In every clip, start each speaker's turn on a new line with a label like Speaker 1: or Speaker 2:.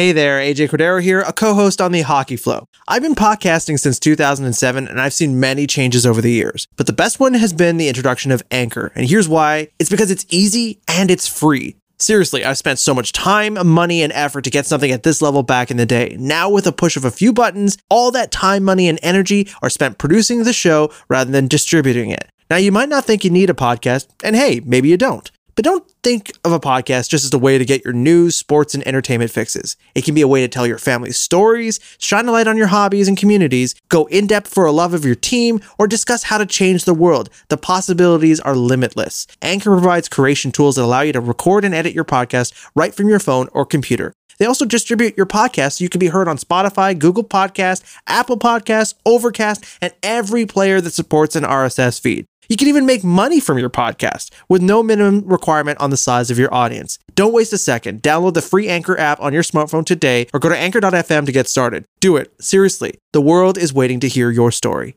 Speaker 1: Hey there, AJ Cordero here, a co host on the Hockey Flow. I've been podcasting since 2007 and I've seen many changes over the years, but the best one has been the introduction of Anchor. And here's why it's because it's easy and it's free. Seriously, I've spent so much time, money, and effort to get something at this level back in the day. Now, with a push of a few buttons, all that time, money, and energy are spent producing the show rather than distributing it. Now, you might not think you need a podcast, and hey, maybe you don't. But don't think of a podcast just as a way to get your news, sports, and entertainment fixes. It can be a way to tell your family's stories, shine a light on your hobbies and communities, go in depth for a love of your team, or discuss how to change the world. The possibilities are limitless. Anchor provides creation tools that allow you to record and edit your podcast right from your phone or computer. They also distribute your podcast so you can be heard on Spotify, Google Podcast, Apple Podcasts, Overcast, and every player that supports an RSS feed. You can even make money from your podcast with no minimum requirement on the size of your audience. Don't waste a second. Download the free Anchor app on your smartphone today or go to anchor.fm to get started. Do it. Seriously. The world is waiting to hear your story.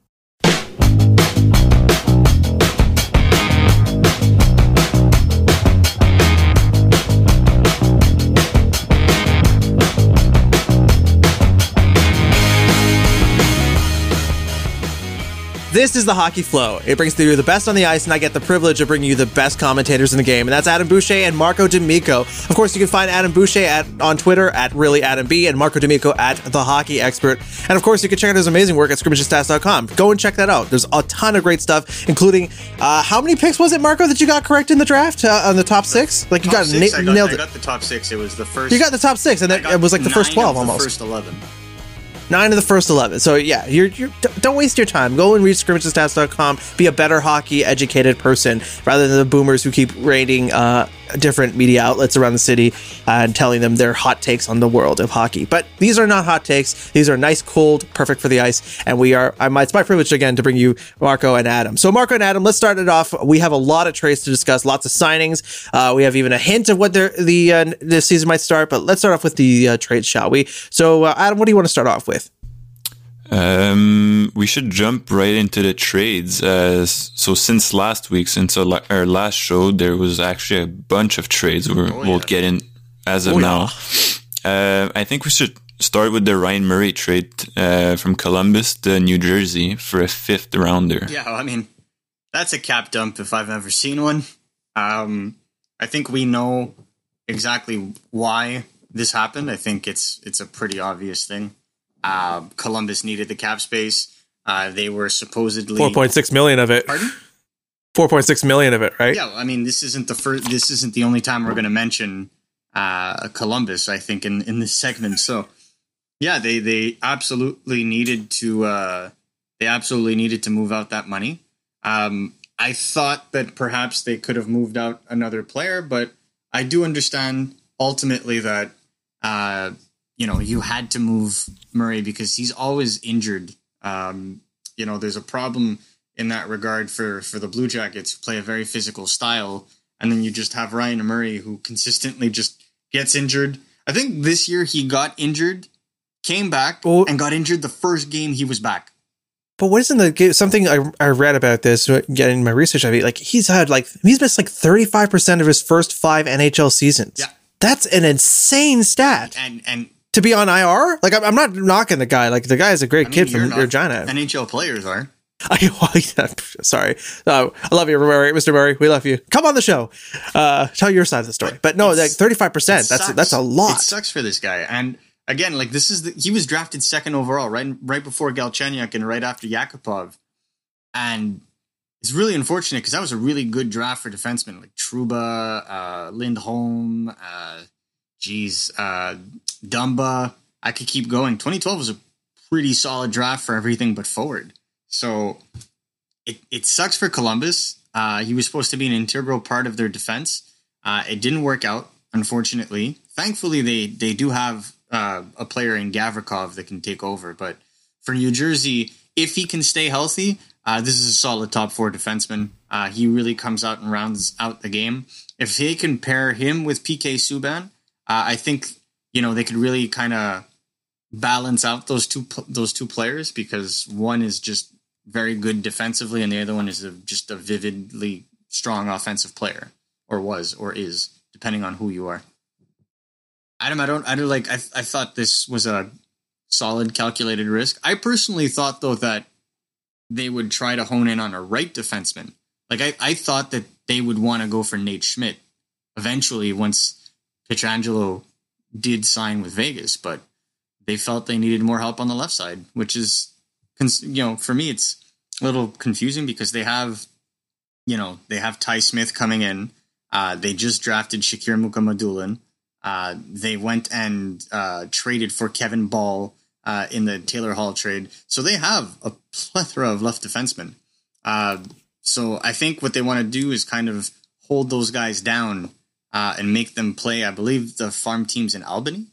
Speaker 1: This is the Hockey Flow. It brings to you the best on the ice, and I get the privilege of bringing you the best commentators in the game, and that's Adam Boucher and Marco D'Amico. Of course, you can find Adam Boucher at on Twitter at really Adam B and Marco D'Amico at the Hockey Expert, and of course, you can check out his amazing work at scrimmagestats.com. Go and check that out. There's a ton of great stuff, including uh, how many picks was it, Marco, that you got correct in the draft uh, on the top six? Like you
Speaker 2: Top
Speaker 1: got,
Speaker 2: six,
Speaker 1: na-
Speaker 2: I got,
Speaker 1: nailed
Speaker 2: I
Speaker 1: it.
Speaker 2: got the top six. It was the first.
Speaker 1: You got the top six, and
Speaker 2: I got
Speaker 1: it was like the first twelve
Speaker 2: of the
Speaker 1: almost.
Speaker 2: First eleven.
Speaker 1: Nine of the first 11. So, yeah, you're, you're, don't waste your time. Go and read scrimmagestats.com. Be a better hockey educated person rather than the boomers who keep rating uh, different media outlets around the city and telling them their hot takes on the world of hockey. But these are not hot takes. These are nice, cold, perfect for the ice. And we are, I it's my privilege again to bring you Marco and Adam. So, Marco and Adam, let's start it off. We have a lot of trades to discuss, lots of signings. Uh, we have even a hint of what the uh, this season might start. But let's start off with the uh, trades, shall we? So, uh, Adam, what do you want to start off with?
Speaker 3: Um, we should jump right into the trades. Uh, so since last week, since our, our last show, there was actually a bunch of trades we're,
Speaker 2: Oh,
Speaker 3: we'll
Speaker 2: yeah.
Speaker 3: get in as of
Speaker 1: Oh,
Speaker 3: now. Uh, I think we should start with the Ryan Murray trade uh, from Columbus to New Jersey for a fifth rounder.
Speaker 2: Yeah, I mean, that's a cap dump if I've ever seen one. Um, I think we know exactly why this happened. I think it's it's a pretty obvious thing. Uh, Columbus needed the cap space. Uh, they were supposedly
Speaker 1: 4.6 million of it.
Speaker 2: Pardon?
Speaker 1: 4.6 million of it, right?
Speaker 2: Yeah, I mean, this isn't the first. This isn't the only time we're going to mention uh, Columbus. I think in in this segment. So, yeah, they they absolutely needed to. Uh, they absolutely needed to move out that money. Um, I thought that perhaps they could have moved out another player, but I do understand ultimately that uh, you know you had to move Murray because he's always injured. Um, you know, there's a problem in that regard for for the Blue Jackets who play a very physical style, and then you just have Ryan Murray who consistently just gets injured. I think this year he got injured, came back,
Speaker 1: Oh.
Speaker 2: and got injured the first game he was back.
Speaker 1: But what isn't the something I, I read about this getting my research of it? Like he's had like he's missed like 35% of his first five NHL seasons.
Speaker 2: Yeah.
Speaker 1: That's an insane stat
Speaker 2: And and
Speaker 1: to be on IR. Like I'm, I'm not knocking the guy. Like the guy is a great
Speaker 2: I mean,
Speaker 1: kid from Regina.
Speaker 2: NHL players are.
Speaker 1: I, sorry. Uh, I love you, Murray. Mr. Murray, we love you. Come on the show. Uh, tell your side of the story. But no, like 35%. That's
Speaker 2: sucks.
Speaker 1: that's a lot.
Speaker 2: It sucks for this guy. And again, like this is the, he was drafted second overall, right right before Galchenyuk and right after Yakupov, and it's really unfortunate because that was a really good draft for defensemen like Trouba, uh, Lindholm, uh, geez, uh, Dumba. I could keep going. 2012 was a pretty solid draft for everything but forward. So it, it sucks for Columbus. Uh, he was supposed to be an integral part of their defense. Uh, it didn't work out, unfortunately. Thankfully, they they do have uh, a player in Gavrikov that can take over. But for New Jersey, if he can stay healthy, uh, this is a solid top four defenseman. Uh, he really comes out and rounds out the game. If they can pair him with PK Subban, uh, I think you know they could really kind of balance out those two those two players because one is just very good defensively and the other one is a, just a vividly strong offensive player or was or is depending on who you are. Adam, I don't, I don't like. I, I thought this was a solid, calculated risk. I personally thought though that they would try to hone in on a right defenseman. Like I, I thought that they would want to go for Nate Schmidt eventually once Pietrangelo did sign with Vegas, but they felt they needed more help on the left side, which is, you know, for me it's a little confusing because they have, you know, they have Ty Smith coming in. Uh, they just drafted Shakir Mukhamadullin. Uh, they went and uh, traded for Kevin Bahl uh, in the Taylor Hall trade. So they have a plethora of left defensemen. Uh, so I think what they want to do is kind of hold those guys down uh, and make them play. I believe the farm teams in Albany,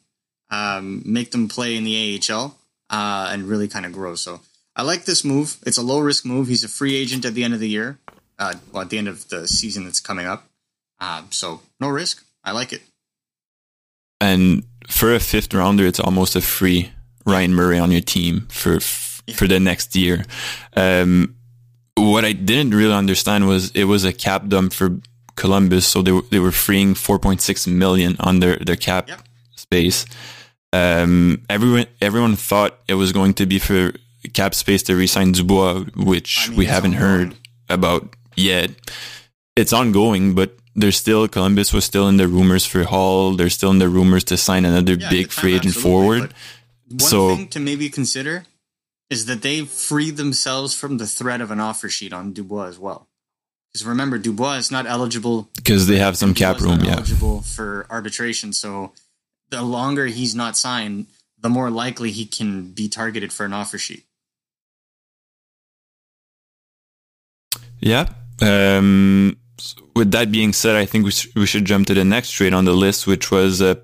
Speaker 2: um, make them play in the AHL and really kind of grow. So I like this move. It's a low risk move. He's a free agent at the end of the year, well, at the end of the season that's coming up. so no risk. I like it.
Speaker 3: And for a fifth rounder, it's almost a free Ryan Murray on your team for yeah. for the next year. Um, what I didn't really understand was it was a cap dump for Columbus, so they they were freeing 4.6 million on their their cap yep. space. Um, everyone everyone thought it was going to be for cap space to resign Dubois, which I mean, we haven't heard about yet. It's ongoing, but there's still Columbus was still in the rumors for Hall. There's still in the rumors to sign another yeah, big free agent forward.
Speaker 2: One so, thing to maybe consider is that they freed themselves from the threat of an offer sheet on Dubois as well. Because remember, Dubois is not eligible
Speaker 3: because they have some Dubois cap room. Yeah,
Speaker 2: eligible for arbitration. So the longer he's not signed, the more likely he can be targeted for an offer sheet.
Speaker 3: Yeah. Um, with that being said, I think we, sh- we should jump to the next trade on the list, which was uh,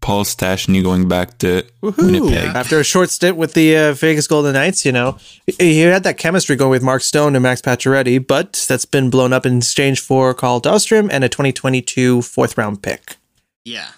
Speaker 3: Paul Stastny going back to Woo-hoo. Winnipeg.
Speaker 1: After a short stint with the uh, Vegas Golden Knights, you know, he had that chemistry going with Mark Stone and Max Pacioretty, but that's been blown up in exchange for Carl Dahlstrom and a 2022 fourth round pick.
Speaker 2: Yeah.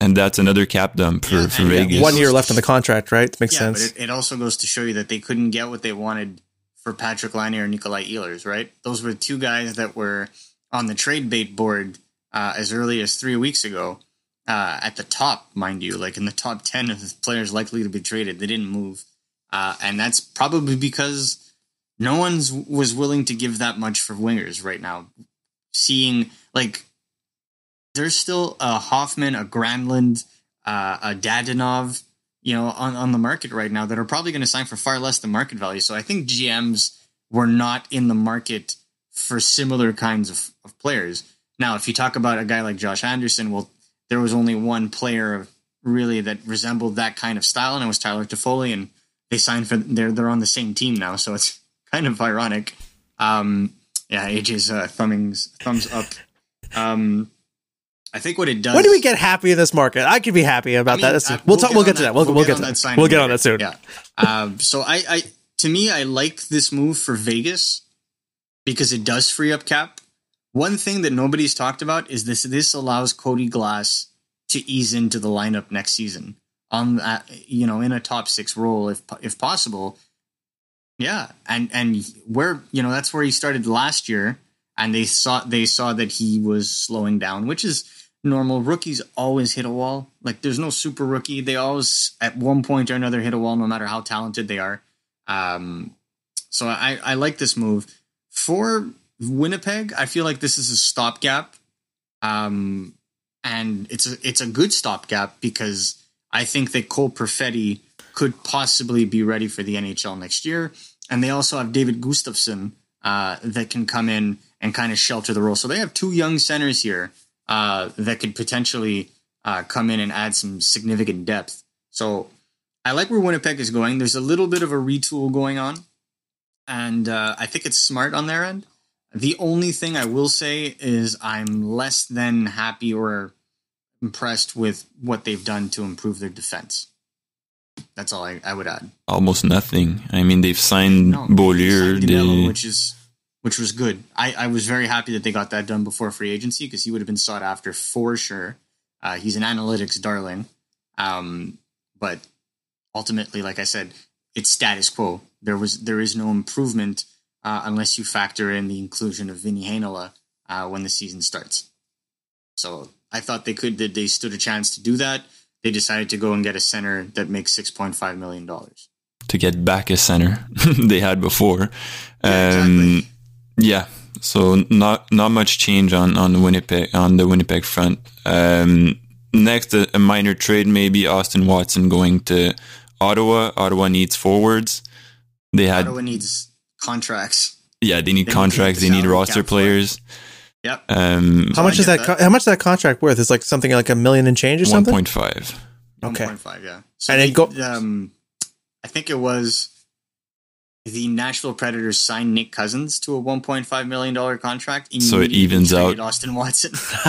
Speaker 3: And that's another cap dump for, yeah, for Vegas.
Speaker 1: Yeah, one year left on the contract, right? Makes yeah, sense.
Speaker 2: But it, it also goes to show you that they couldn't get what they wanted for Patrik Laine or Nikolai Ehlers, right? Those were two guys that were on the trade bait board uh, as early as three weeks ago. Uh, at the top, mind you, like in the top 10 of players likely to be traded, they didn't move. Uh, and that's probably because no one's was willing to give that much for wingers right now. Seeing like there's still a Hoffman, a Granlund, uh, a Dadonov, you know, on, on the market right now that are probably going to sign for far less than market value. So I think GMs were not in the market for similar kinds of, of players. Now, if you talk about a guy like Josh Anderson, well, there was only one player really that resembled that kind of style, and it was Tyler Toffoli, and they signed for they're they're on the same team now, so it's kind of ironic. Um, yeah, AJ's uh, thumbings thumbs up. Um, I think what it does.
Speaker 1: When do we get happy in this market? I could be happy about I mean, that. Uh, we'll, we'll, talk, we'll get to that. We'll, we'll, we'll get, get, to that. We'll get on that soon.
Speaker 2: Yeah. um, so I, I, to me, I like this move for Vegas because it does free up cap. One thing that nobody's talked about is this. This allows Cody Glass to ease into the lineup next season on that, you know, in a top six role if if possible. Yeah, and and where you know that's where he started last year, and they saw they saw that he was slowing down, which is normal. Rookies always hit a wall. Like there's no super rookie. They always at one point or another hit a wall, no matter how talented they are. Um, so I, I like this move for Winnipeg. I feel like this is a stopgap, um, and it's a it's a good stopgap because I think that Cole Perfetti could possibly be ready for the NHL next year, and they also have David Gustafsson uh, that can come in and kind of shelter the role. So they have two young centers here uh, that could potentially uh, come in and add some significant depth. So I like where Winnipeg is going. There's a little bit of a retool going on, and uh, I think it's smart on their end. The only thing I will say is I'm less than happy or impressed with what they've done to improve their defense. That's all I, I would add.
Speaker 3: Almost nothing. I mean, they've signed no, Beaulieu,
Speaker 2: they... which is which was good. I, I was very happy that they got that done before free agency because he would have been sought after for sure. Uh, he's an analytics darling, um, but ultimately, like I said, it's status quo. There was there is no improvement uh, unless you factor in the inclusion of Vinny Heinola uh, when the season starts. So I thought they could that they stood a chance to do that. They decided to go and get a center that makes six point five million dollars
Speaker 3: to get back a center they had before.
Speaker 2: Yeah,
Speaker 3: Um,
Speaker 2: exactly.
Speaker 3: yeah, so not not much change on on the Winnipeg on the Winnipeg front. Um, next, a, a minor trade maybe Austin Watson going to Ottawa. Ottawa needs forwards. They had
Speaker 2: Ottawa needs contracts.
Speaker 3: yeah, they need
Speaker 2: They need to
Speaker 3: contracts. They need roster
Speaker 2: cap for
Speaker 3: players.
Speaker 2: Yep.
Speaker 3: Um,
Speaker 1: How much is that?
Speaker 2: that.
Speaker 1: co- how much is that contract worth? Is like something like a million and change or
Speaker 3: one
Speaker 1: something.
Speaker 3: point five.
Speaker 1: Okay.
Speaker 2: 1.5, yeah. So
Speaker 1: And
Speaker 2: they,
Speaker 1: it go-
Speaker 2: um, I think it was the Nashville Predators signed Nick Cousins to a 1.5 million dollar contract.
Speaker 3: So it evens out.
Speaker 2: Austin Watson.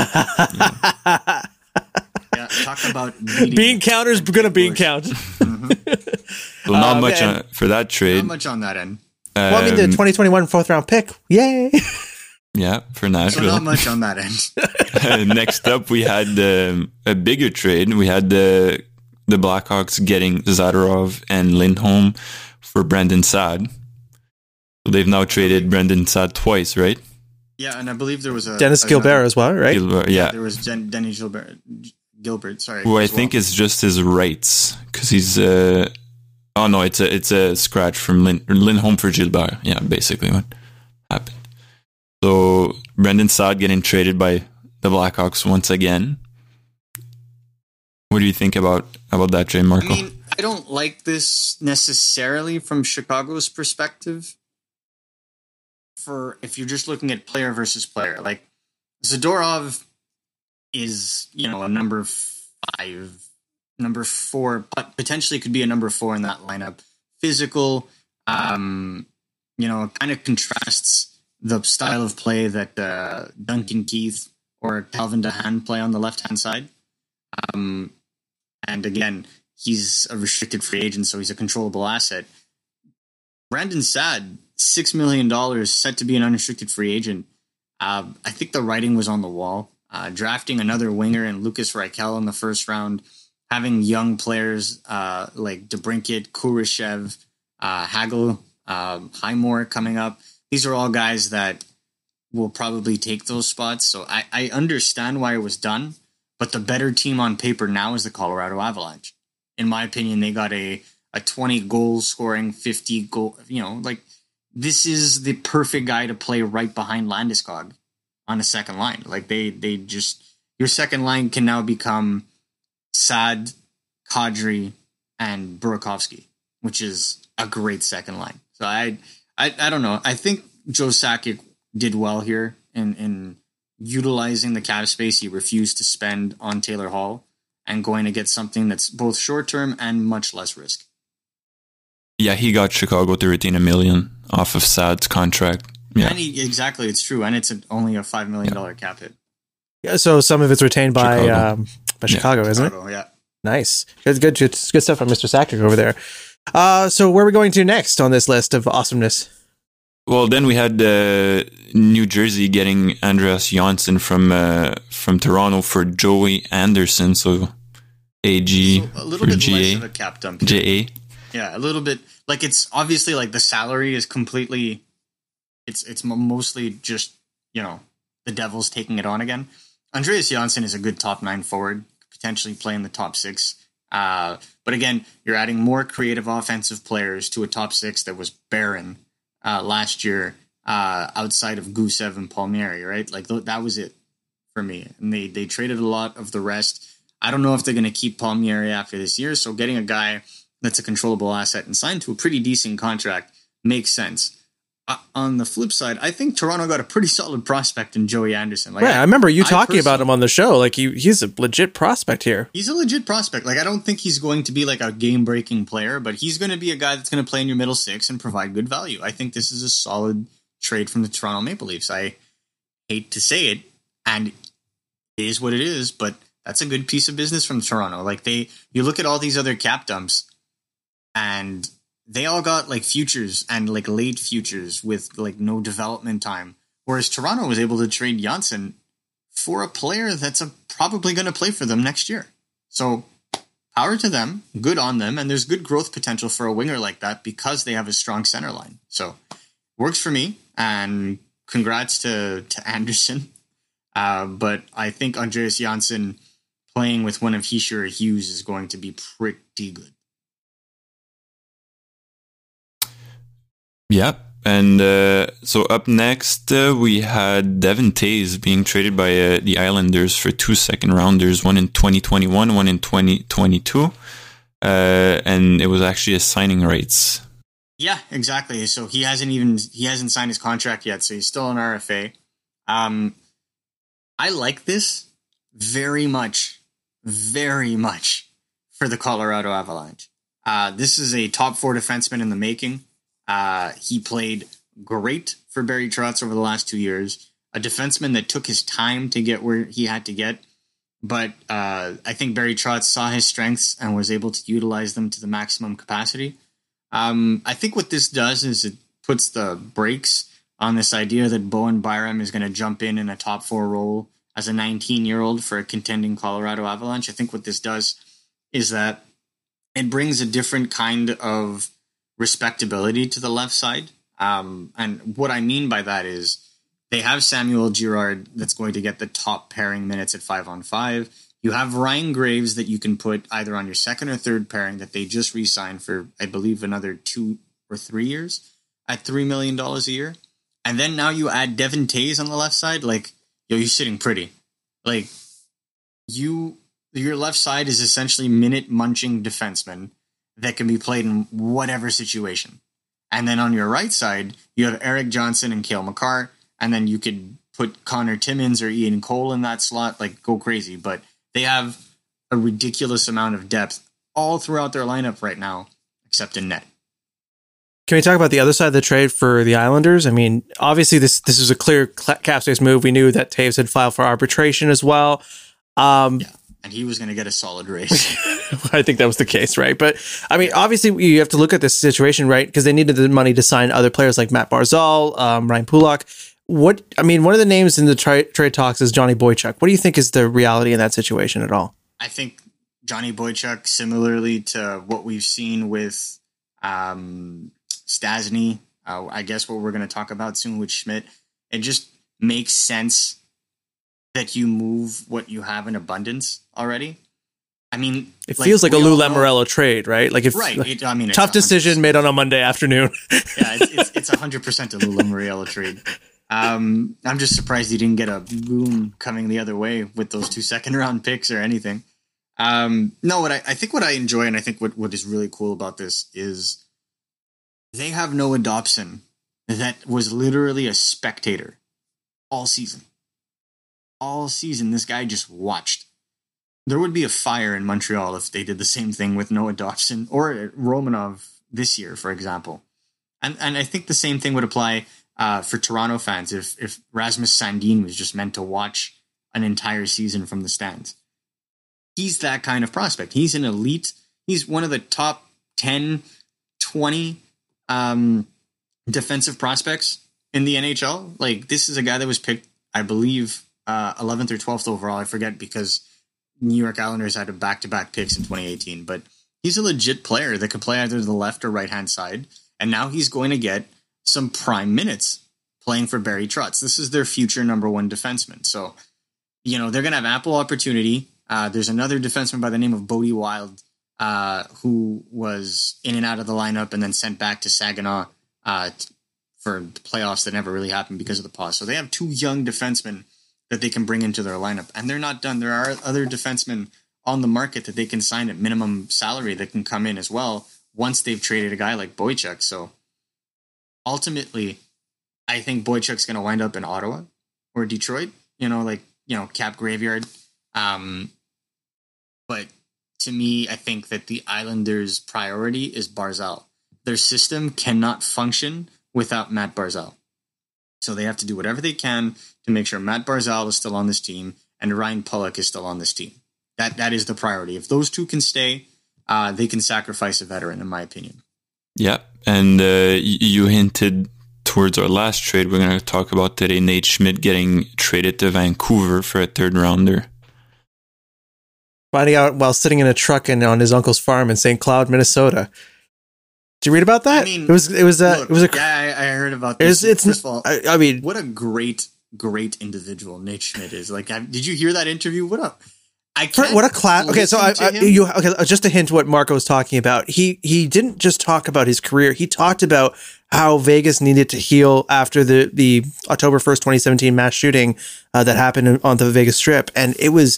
Speaker 2: yeah, talk about beating-
Speaker 1: bean counter's gonna bean count.
Speaker 3: So not
Speaker 1: Uh,
Speaker 3: much
Speaker 1: and-
Speaker 3: on, for that trade.
Speaker 2: Not much on that end.
Speaker 1: Well, I mean, the
Speaker 3: Um,
Speaker 1: 2021 fourth round pick. Yay!
Speaker 3: yeah, for
Speaker 2: So
Speaker 3: Nashville.
Speaker 2: not much on that end.
Speaker 3: Next up, we had um, a bigger trade. We had the the Blackhawks getting Zadorov and Lindholm for Brandon Saad. So they've now traded Brandon Saad twice, right?
Speaker 2: Yeah, and I believe there was a
Speaker 1: Dennis
Speaker 2: another-
Speaker 1: Gilbert as well, right?
Speaker 3: Gilbert, yeah.
Speaker 2: There was Den- Denny Gilbert. Gilbert, sorry.
Speaker 3: Who I
Speaker 2: well.
Speaker 3: think is just his rights because he's. Uh, oh no, it's a it's a scratch from Lin, Lindholm for Gilbert. Yeah, basically what happened. So Brandon Saad getting traded by the Blackhawks once again. What do you think about about that trade,
Speaker 2: I
Speaker 3: Marco?
Speaker 2: mean, I don't like this necessarily from Chicago's perspective. For if you're just looking at player versus player, like Zadorov is, you know, a number five, number four, but potentially could be a number four in that lineup. Physical, um, you know, kind of contrasts the style of play that uh, Duncan Keith or Calvin DeHaan play on the left hand side. Um, and again, he's a restricted free agent, so he's a controllable asset. Brandon Saad, six million dollars, set to be an unrestricted free agent. Uh, I think the writing was on the wall. Uh, drafting another winger and Lukas Reichel in the first round, having young players uh, like DeBrincat, Kurashev, uh, Hagel, um, Highmore coming up. These are all guys that will probably take those spots. So I, I understand why it was done, but the better team on paper now is the Colorado Avalanche. In my opinion, they got a a 20 goal scoring, 50 goal, you know, like this is the perfect guy to play right behind Landeskog on a second line. Like they they just your second line can now become Saad, Kadri, and Burakovsky, which is a great second line. So I I I don't know. I think Joe Sakic did well here in in utilizing the cap space he refused to spend on Taylor Hall and going to get something that's both short term and much less risk.
Speaker 3: Yeah, he got Chicago to retain a million off of Saad's contract. Yeah,
Speaker 2: And he, exactly, it's true, and it's a, only a five million dollar cap hit.
Speaker 1: Yeah, so some of it's retained by
Speaker 3: Chicago.
Speaker 1: um, by
Speaker 3: Yeah.
Speaker 1: Chicago, isn't it?
Speaker 2: Chicago, yeah.
Speaker 1: Nice. Good, good, good, good stuff from Mr. Sakic over there. Uh, so where are we going to next on this list of awesomeness?
Speaker 3: Well, then we had uh, New Jersey getting Andreas Johnsson from uh, from Toronto for Joey Anderson, so AG
Speaker 2: So a
Speaker 3: for
Speaker 2: little bit less of a cap dump.
Speaker 3: JA.
Speaker 2: Yeah, a little bit. Like it's obviously like the salary is completely. It's it's mostly just you know the Devils taking it on again. Andreas Johnsson is a good top nine forward, potentially playing the top six. Uh, but again, you're adding more creative offensive players to a top six that was barren uh, last year, uh, outside of Gusev and Palmieri, right? Like th- that was it for me. And they they traded a lot of the rest. I don't know if they're going to keep Palmieri after this year. So getting a guy that's a controllable asset and signed to a pretty decent contract makes sense. Uh, on the flip side, I think Toronto got a pretty solid prospect in Joey Anderson. Like
Speaker 1: right, I remember you talking about him on the show. Like he, he's a legit prospect here.
Speaker 2: He's a legit prospect. Like I don't think he's going to be like a game breaking player, but he's going to be a guy that's going to play in your middle six and provide good value. I think this is a solid trade from the Toronto Maple Leafs. I hate to say it, and it is what it is, but that's a good piece of business from Toronto. Like they, you look at all these other cap dumps, and they all got like futures and like late futures with like no development time. Whereas Toronto was able to trade Johnsson for a player that's a, probably going to play for them next year. So power to them, good on them, and there's good growth potential for a winger like that because they have a strong center line. So works for me, and congrats to to Anderson. Uh, but I think Andreas Johnsson playing with one of Hischier Hughes is going to be pretty good.
Speaker 3: Yep. And uh, so up next, uh, we had Devon Toews being traded by uh, the Islanders for two second rounders, one in 2021, one in 2022. Uh, and it was actually a signing rights.
Speaker 2: Yeah, exactly. So he hasn't even he hasn't signed his contract yet, so he's still an RFA. Um, I like this very much, very much for the Colorado Avalanche. Uh, this is a top four defenseman in the making. Uh, he played great for Barry Trotz over the last two years. A defenseman that took his time to get where he had to get, but uh, I think Barry Trotz saw his strengths and was able to utilize them to the maximum capacity. Um, I think what this does is it puts the brakes on this idea that Bowen Byram is going to jump in in a top four role as a 19 year old for a contending Colorado Avalanche. I think what this does is that it brings a different kind of respectability to the left side. Um, and what I mean by that is they have Samuel Girard that's going to get the top pairing minutes at five on five. You have Ryan Graves that you can put either on your second or third pairing that they just re signed for, I believe, another two or three years at $3 million a year. And then now you add Devon Toews on the left side. Like, yo, you're sitting pretty. Like, you, your left side is essentially minute munching defensemen that can be played in whatever situation. And then on your right side, you have Erik Johnson and Cale Makar. And then you could put Connor Timmins or Ian Cole in that slot, like go crazy. But they have a ridiculous amount of depth all throughout their lineup right now, except in net.
Speaker 1: Can we talk about the other side of the trade for the Islanders? I mean, obviously this this is a clear cap space move. We knew that Toews had filed for arbitration as well. Um,
Speaker 2: yeah, and he was going to get a solid raise.
Speaker 1: I think that was the case, right? But I mean, obviously you have to look at this situation, right? Because they needed the money to sign other players like Matt Barzal, um, Ryan Pulock. What I mean, one of the names in the tra- trade talks is Johnny Boychuk. What do you think is the reality in that situation at all?
Speaker 2: I think Johnny Boychuk, similarly to what we've seen with um, Stastny, uh, I guess what we're going to talk about soon with Schmidt, it just makes sense that you move what you have in abundance already. I mean,
Speaker 1: it like, feels like a Lou Lamoriello trade, right? Like if
Speaker 2: right. It, I mean,
Speaker 1: tough decision made on a Monday afternoon.
Speaker 2: yeah, it's a hundred percent a Lou Lamoriello trade. Um, I'm just surprised he didn't get a boom coming the other way with those two second round picks or anything. Um, no, what I, I think what I enjoy and I think what, what is really cool about this is they have Noah Dobson that was literally a spectator all season. All season, this guy just watched. There would be a fire in Montreal if they did the same thing with Noah Dobson or Romanov this year, for example. And and I think the same thing would apply uh, for Toronto fans if if Rasmus Sandin was just meant to watch an entire season from the stands. He's that kind of prospect. He's an elite. He's one of the top 10, 20 um, defensive prospects in the NHL. Like this is a guy that was picked, I believe, uh, 11th or 12th overall. I forget because New York Islanders had a back-to-back picks in 2018. But he's a legit player that could play either the left or right hand side, and now he's going to get some prime minutes playing for Barry Trotz. This is their future number one defenseman. So, you know, they're going to have ample opportunity. Uh, there's another defenseman by the name of Bode Wilde uh, who was in and out of the lineup and then sent back to Saginaw uh, for the playoffs that never really happened because of the pause. So they have two young defensemen that they can bring into their lineup, and they're not done. There are other defensemen on the market that they can sign at minimum salary that can come in as well once they've traded a guy like Boychuk. So ultimately, I think Boychuk's going to wind up in Ottawa or Detroit. You know, like you know, cap graveyard. Um, but to me, I think that the Islanders' priority is Barzal. Their system cannot function without Matt Barzal. So they have to do whatever they can to make sure Matt Barzal is still on this team and Ryan Pulock is still on this team. That that is the priority. If those two can stay, uh, they can sacrifice a veteran, in my opinion.
Speaker 3: Yeah, and uh, you hinted towards our last trade we're going to talk about today. Nate Schmidt getting traded to Vancouver for a third rounder
Speaker 1: finding out while sitting in a truck and on his uncle's farm in St. Cloud, Minnesota. Did you read about that? I mean, it was it was a look, it was a
Speaker 2: yeah. I, I heard about this.
Speaker 1: It's, it's
Speaker 2: First of all,
Speaker 1: I, I, mean,
Speaker 2: what a great great individual Nate Schmidt is. Like, I, did you hear that interview? What up?
Speaker 1: I can't what a class. Okay, so I, I you okay. Just a hint what Marco was talking about. He he didn't just talk about his career. He talked about how Vegas needed to heal after the the October first, twenty seventeen mass shooting uh, that happened on the Vegas Strip, and it was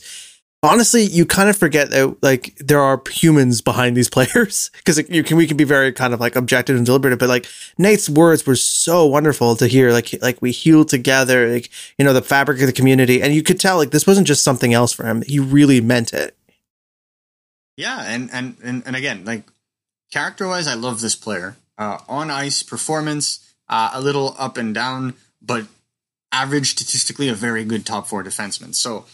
Speaker 1: honestly, you kind of forget that like there are humans behind these players because you can we can be very kind of like objective and deliberative, but like Nate's words were so wonderful to hear. Like like we healed together, like you know the fabric of the community, and you could tell like this wasn't just something else for him. He really meant it.
Speaker 2: Yeah, and and and, and again, like character wise, I love this player. Uh, on ice performance, uh, a little up and down, but average statistically a very good top four defenseman. So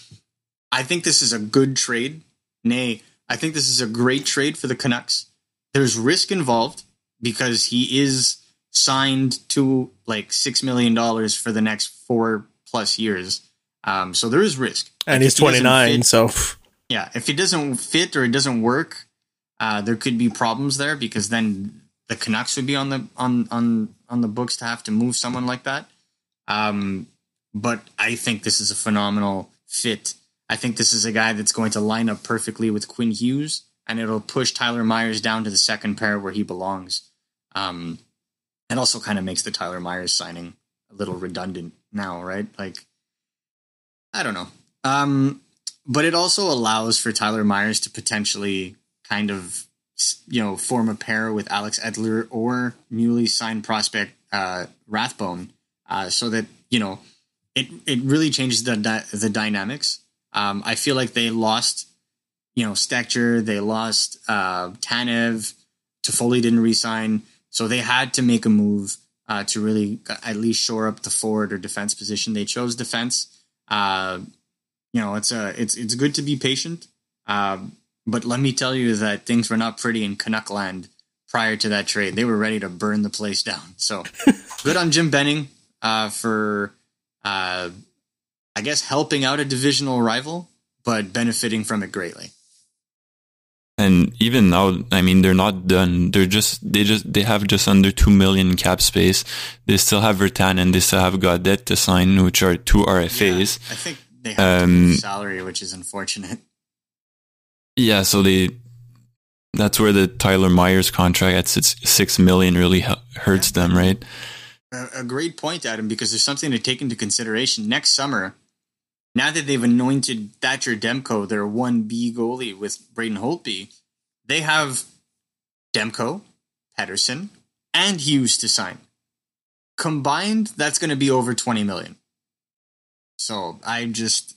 Speaker 2: I think this is a good trade. Nay, I think this is a great trade for the Canucks. There's risk involved because he is signed to like six million dollars for the next four plus years. Um, so there is risk,
Speaker 1: and like he's 29. Fit, so
Speaker 2: yeah, if it doesn't fit or it doesn't work, uh, there could be problems there because then the Canucks would be on the on on on the books to have to move someone like that. Um, but I think this is a phenomenal fit I think this is a guy that's going to line up perfectly with Quinn Hughes, and it'll push Tyler Myers down to the second pair where he belongs. Um, it also kind of makes the Tyler Myers signing a little redundant now, right? Like, I don't know. Um, but it also allows for Tyler Myers to potentially kind of, you know, form a pair with Alex Edler or newly signed prospect uh, Rathbone, uh, so that you know it it really changes the the dynamics um, I feel like they lost, you know, Stecher, they lost uh, Tanev, Toffoli didn't resign, so they had to make a move uh, to really at least shore up the forward or defense position. They chose defense. Uh, you know, it's a it's it's good to be patient, uh, but let me tell you that things were not pretty in Canuck land prior to that trade. They were ready to burn the place down. So good on Jim Benning uh, for uh, I guess, helping out a divisional rival, but benefiting from it greatly.
Speaker 3: And even now, I mean, they're not done. They're just, they just, they have just under 2 million cap space. They still have Virtanen and they still have Gaudette to sign, which are two RFAs.
Speaker 2: Yeah, I think they have um, salary, which is unfortunate.
Speaker 3: Yeah, so they, that's where the Tyler Myers contract at six, 6 million really hurts yeah. them, right?
Speaker 2: A, great point, Adam, because there's something to take into consideration. Next summer, now that they've anointed Thatcher Demko their 1B goalie with Braden Holtby, they have Demko, Pettersson, and Hughes to sign. Combined, that's going to be over 20 million. So I just,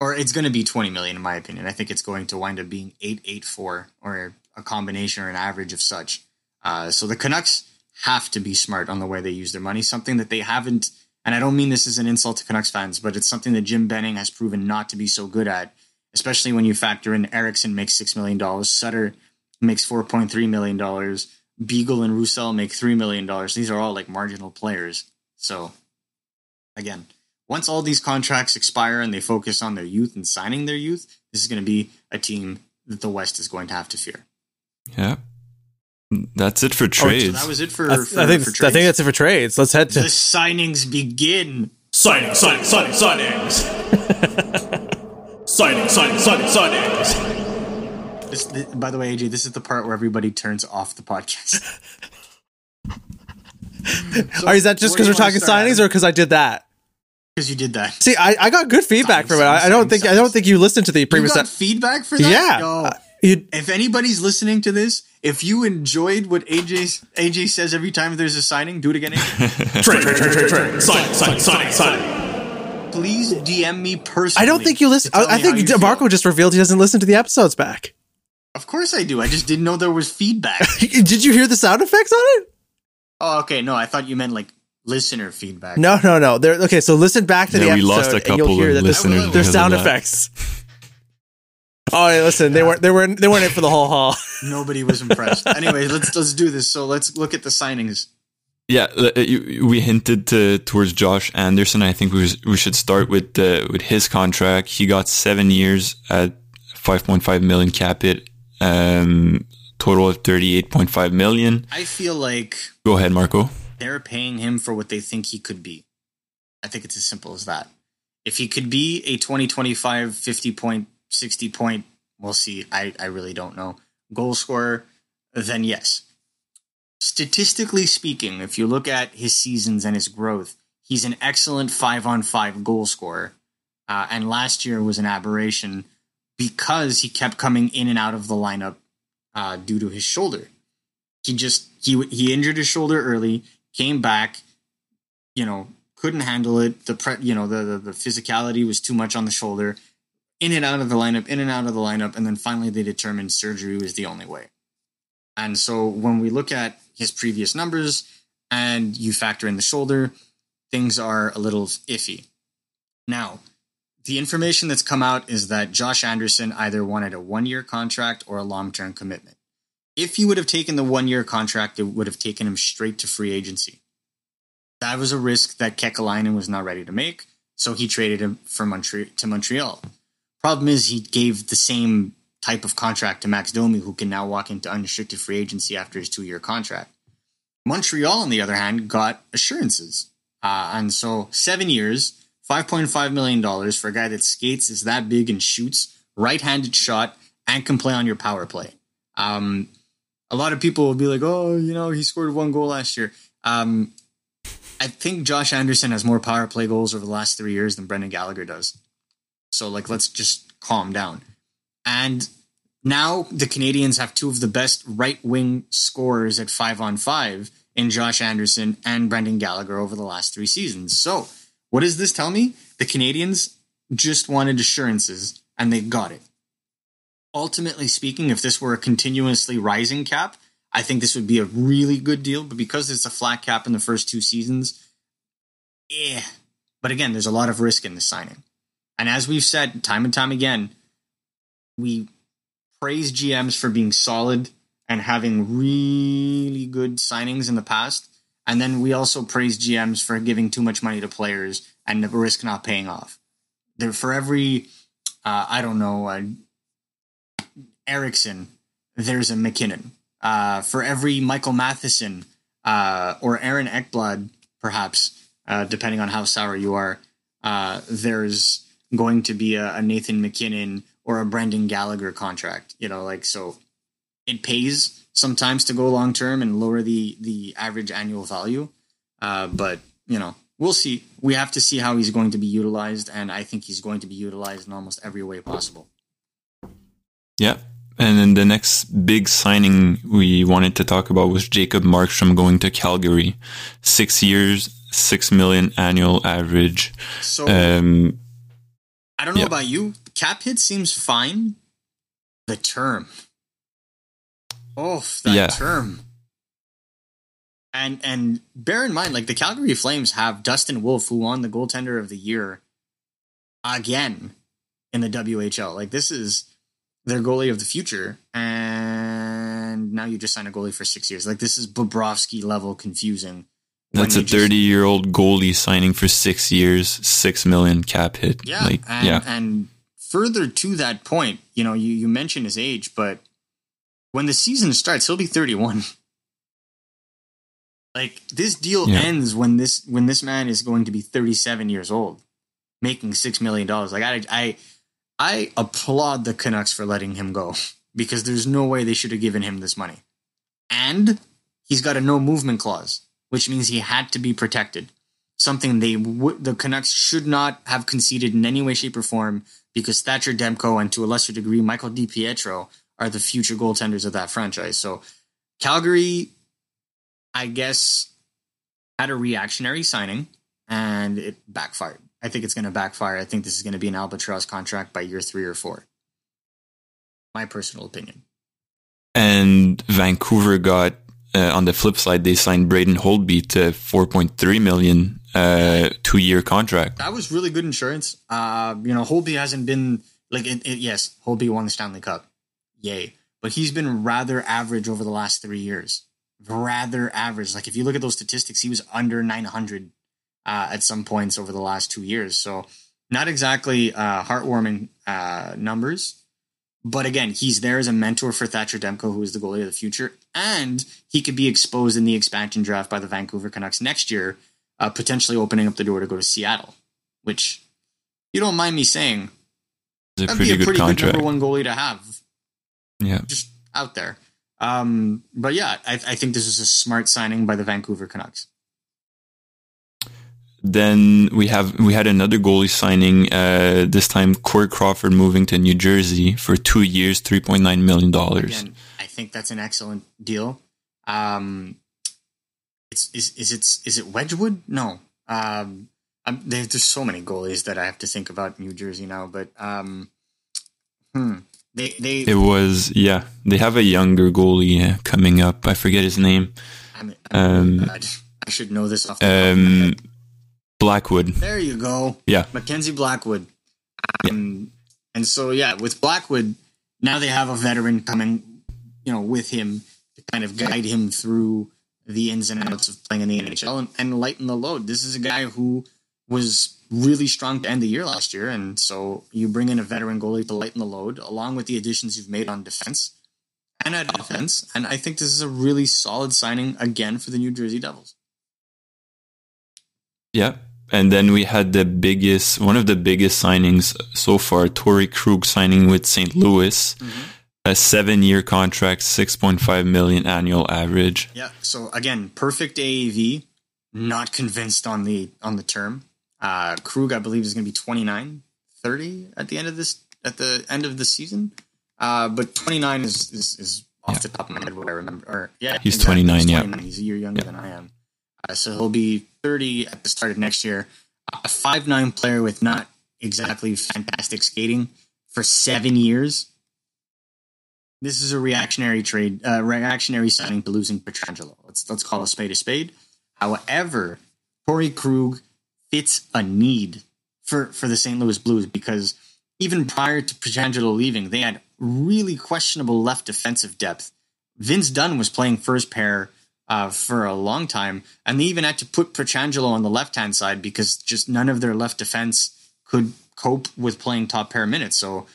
Speaker 2: or it's going to be 20 million in my opinion. I think it's going to wind up being 884 or a combination or an average of such. Uh, so the Canucks have to be smart on the way they use their money, something that they haven't and I don't mean this as an insult to Canucks fans, but it's something that Jim Benning has proven not to be so good at, especially when you factor in Eriksson makes $6 million, Sutter makes $4.3 million, Beagle and Roussel make $3 million. These are all like marginal players. So, again, once all these contracts expire and they focus on their youth and signing their youth, this is going to be a team that the West is going to have to fear.
Speaker 3: Yeah. That's it for trades. Oh,
Speaker 2: so that was it for,
Speaker 1: I,
Speaker 2: for,
Speaker 1: I think
Speaker 2: for
Speaker 1: I think that's it for trades. Let's head to
Speaker 2: the signings begin.
Speaker 4: Signing, signing, signing, signings. signing, signing, signing, signings.
Speaker 2: This, this, by the way, AJ, this is the part where everybody turns off the podcast.
Speaker 1: so, is that just because we're talking signings, or because I did that?
Speaker 2: Because you did that.
Speaker 1: See, I, I got good feedback signing, from it. I, I don't think I don't think you listened to the previous.
Speaker 2: You got feedback for that?
Speaker 1: Yeah.
Speaker 2: Yo, uh, if anybody's listening to this if you enjoyed what AJ AJ says every time there's a signing, do it again.
Speaker 4: trade, trade, trade, trade, trade. Sign, sign, sign, sign.
Speaker 2: Please DM me personally.
Speaker 1: I don't think you listen. I, I think Marco just revealed he doesn't listen to the episodes back.
Speaker 2: Of course I do. I just didn't know there was feedback.
Speaker 1: Did you hear the sound effects on it?
Speaker 2: Oh, okay. No, I thought you meant like listener feedback.
Speaker 1: No, no, no. There. Okay, so listen back to yeah, the episode. We lost a couple and you'll hear of that listeners. There's sound effects. Oh, yeah, listen, they weren't they weren't they weren't in for the whole haul.
Speaker 2: Nobody was impressed. anyway, let's let's do this. So let's look at the signings.
Speaker 3: Yeah, uh, we hinted to, towards Josh Anderson. I think we was, we should start with uh, with his contract. He got seven years at five point five million cap it, um, total of thirty eight point five million.
Speaker 2: I feel like
Speaker 3: go ahead, Marco.
Speaker 2: They're paying him for what they think he could be. I think it's as simple as that. If he could be a 20, 25, 50 point, 60 point, we'll see. I, I really don't know. Goal scorer, then yes. Statistically speaking, if you look at his seasons and his growth, he's an excellent five on five goal scorer. Uh, and last year was an aberration because he kept coming in and out of the lineup uh, due to his shoulder. He just he he injured his shoulder early, came back, you know, couldn't handle it. The pre, you know the, the the physicality was too much on the shoulder. In and out of the lineup, in and out of the lineup, and then finally they determined surgery was the only way. And so when we look at his previous numbers and you factor in the shoulder, things are a little iffy. Now, the information that's come out is that Josh Anderson either wanted a one year contract or a long term commitment. If he would have taken the one year contract, it would have taken him straight to free agency. That was a risk that Kekalainen was not ready to make, so he traded him for Montreal to Montreal. Problem is, he gave the same type of contract to Max Domi, who can now walk into unrestricted free agency after his two year contract. Montreal, on the other hand, got assurances. Uh, and so seven years, $5.5 million for a guy that skates, is that big, and shoots, right handed shot, and can play on your power play. Um, a lot of people will be like, oh, you know, he scored one goal last year. Um, I think Josh Anderson has more power play goals over the last three years than Brendan Gallagher does. So, like, let's just calm down. And now the Canadiens have two of the best right wing scorers at five on five in Josh Anderson and Brendan Gallagher over the last three seasons. So, what does this tell me? The Canadiens just wanted assurances and they got it. Ultimately speaking, if this were a continuously rising cap, I think this would be a really good deal. But because it's a flat cap in the first two seasons, yeah. But again, there's a lot of risk in the signing. And as we've said time and time again, we praise GMs for being solid and having really good signings in the past. And then we also praise GMs for giving too much money to players and the risk not paying off. There, for every, uh, I don't know, uh, Eriksson, there's a MacKinnon. Uh, for every Michael Matheson uh, or Aaron Ekblad, perhaps, uh, depending on how sour you are, uh, there's going to be a, a Nathan MacKinnon or a Brendan Gallagher contract. You know, like so, it pays sometimes to go long term and lower the the average annual value. Uh, but you know, we'll see. We have to see how he's going to be utilized, and I think he's going to be utilized in almost every way possible.
Speaker 3: Yeah. And then the next big signing we wanted to talk about was Jacob Markstrom going to Calgary. Six years, six million annual average.
Speaker 2: So
Speaker 3: Um,
Speaker 2: I don't know
Speaker 3: yeah.
Speaker 2: about you. Cap hit seems fine. The term. Oh, that
Speaker 3: Yeah.
Speaker 2: term. And and bear in mind, like the Calgary Flames have Dustin Wolf, who won the goaltender of the year again in the WHL. Like this is their goalie of the future, and now you just sign a goalie for six years. Like this is Bobrovsky level confusing.
Speaker 3: That's a 30 year old goalie signing for six years, six million cap hit.
Speaker 2: Yeah,
Speaker 3: Like,
Speaker 2: and,
Speaker 3: yeah.
Speaker 2: and further to that point, you know, you you mentioned his age, but when the season starts, he'll be thirty one. Like this deal
Speaker 3: Yeah.
Speaker 2: ends when this when this man is going to be thirty seven years old, making six million dollars. Like I I I applaud the Canucks for letting him go because there's no way they should have given him this money, and he's got a no movement clause, which means he had to be protected something they would the Canucks should not have conceded in any way, shape, or form because Thatcher Demko and to a lesser degree Michael DiPietro are the future goaltenders of that franchise. So Calgary, I guess, had a reactionary signing and it backfired. I think it's going to backfire. I think this is going to be an albatross contract by year three or four. My personal opinion.
Speaker 3: And Vancouver got, uh, on the flip side, they signed Braden Holtby to 4.3 million, uh, two year contract.
Speaker 2: That was really good insurance. Uh, you know, Holtby hasn't been like it, it, yes, Holtby won the Stanley Cup. Yay. But he's been rather average over the last three years. Rather average. Like if you look at those statistics, he was under 900 uh, at some points over the last two years. So not exactly uh, heartwarming uh, numbers. But again, he's there as a mentor for Thatcher Demko, who is the goalie of the future, and he could be exposed in the expansion draft by the Vancouver Canucks next year uh, potentially opening up the door to go to Seattle, which you don't mind me saying
Speaker 3: It's a
Speaker 2: that'd
Speaker 3: pretty
Speaker 2: be a
Speaker 3: good
Speaker 2: pretty good
Speaker 3: contract.
Speaker 2: number one goalie to have
Speaker 3: Yeah.
Speaker 2: just out there. Um, but yeah, I, I think this is a smart signing by the Vancouver Canucks.
Speaker 3: Then we have we had another goalie signing. Uh, this time, Corey Crawford moving to New Jersey for two years, three point nine million dollars.
Speaker 2: I think that's an excellent deal. Um, it's is is it is it Wedgewood? No. Um, I'm, there, there's so many goalies that I have to think about New Jersey now, but um, hmm, they they
Speaker 3: It was yeah. They have a younger goalie uh, coming up. I forget his name.
Speaker 2: I'm, I'm
Speaker 3: um,
Speaker 2: bad. I should know this off the top of my
Speaker 3: Um,
Speaker 2: head.
Speaker 3: Blackwood.
Speaker 2: There you go.
Speaker 3: Yeah.
Speaker 2: Mackenzie Blackwood. Um, And so, yeah, with Blackwood, now they have a veteran coming, you know, with him to kind of guide him through the ins and outs of playing in the NHL and, and lighten the load. This is a guy who was really strong to end the year last year. And so you bring in a veteran goalie to lighten the load, along with the additions you've made on defense and at defense. And I think this is a really solid signing again for the New Jersey Devils.
Speaker 3: Yeah. And then we had the biggest, one of the biggest signings so far, Torrey Krug signing with St. Louis, a seven-year contract, six point five million annual average.
Speaker 2: Yeah. So again, perfect AAV. Not convinced on the on the term. Uh, Krug, I believe, is going to be 29, 30 at the end of this at the end of the season. Uh, but 29 is is, is off the top of my head what I remember. Or yeah,
Speaker 3: He's 29, yeah.
Speaker 2: He's a year younger than I am. Uh, so he'll be 30 at the start of next year. A five nine player with not exactly fantastic skating for seven years. This is a reactionary trade, uh, reactionary signing to losing Pietrangelo. Let's let's call a spade a spade. However, Corey Krug fits a need for for the St. Louis Blues because even prior to Pietrangelo leaving, they had really questionable left defensive depth. Vince Dunn was playing first pair uh, for a long time, and they even had to put Pietrangelo on the left hand side because just none of their left defense could cope with playing top pair minutes. So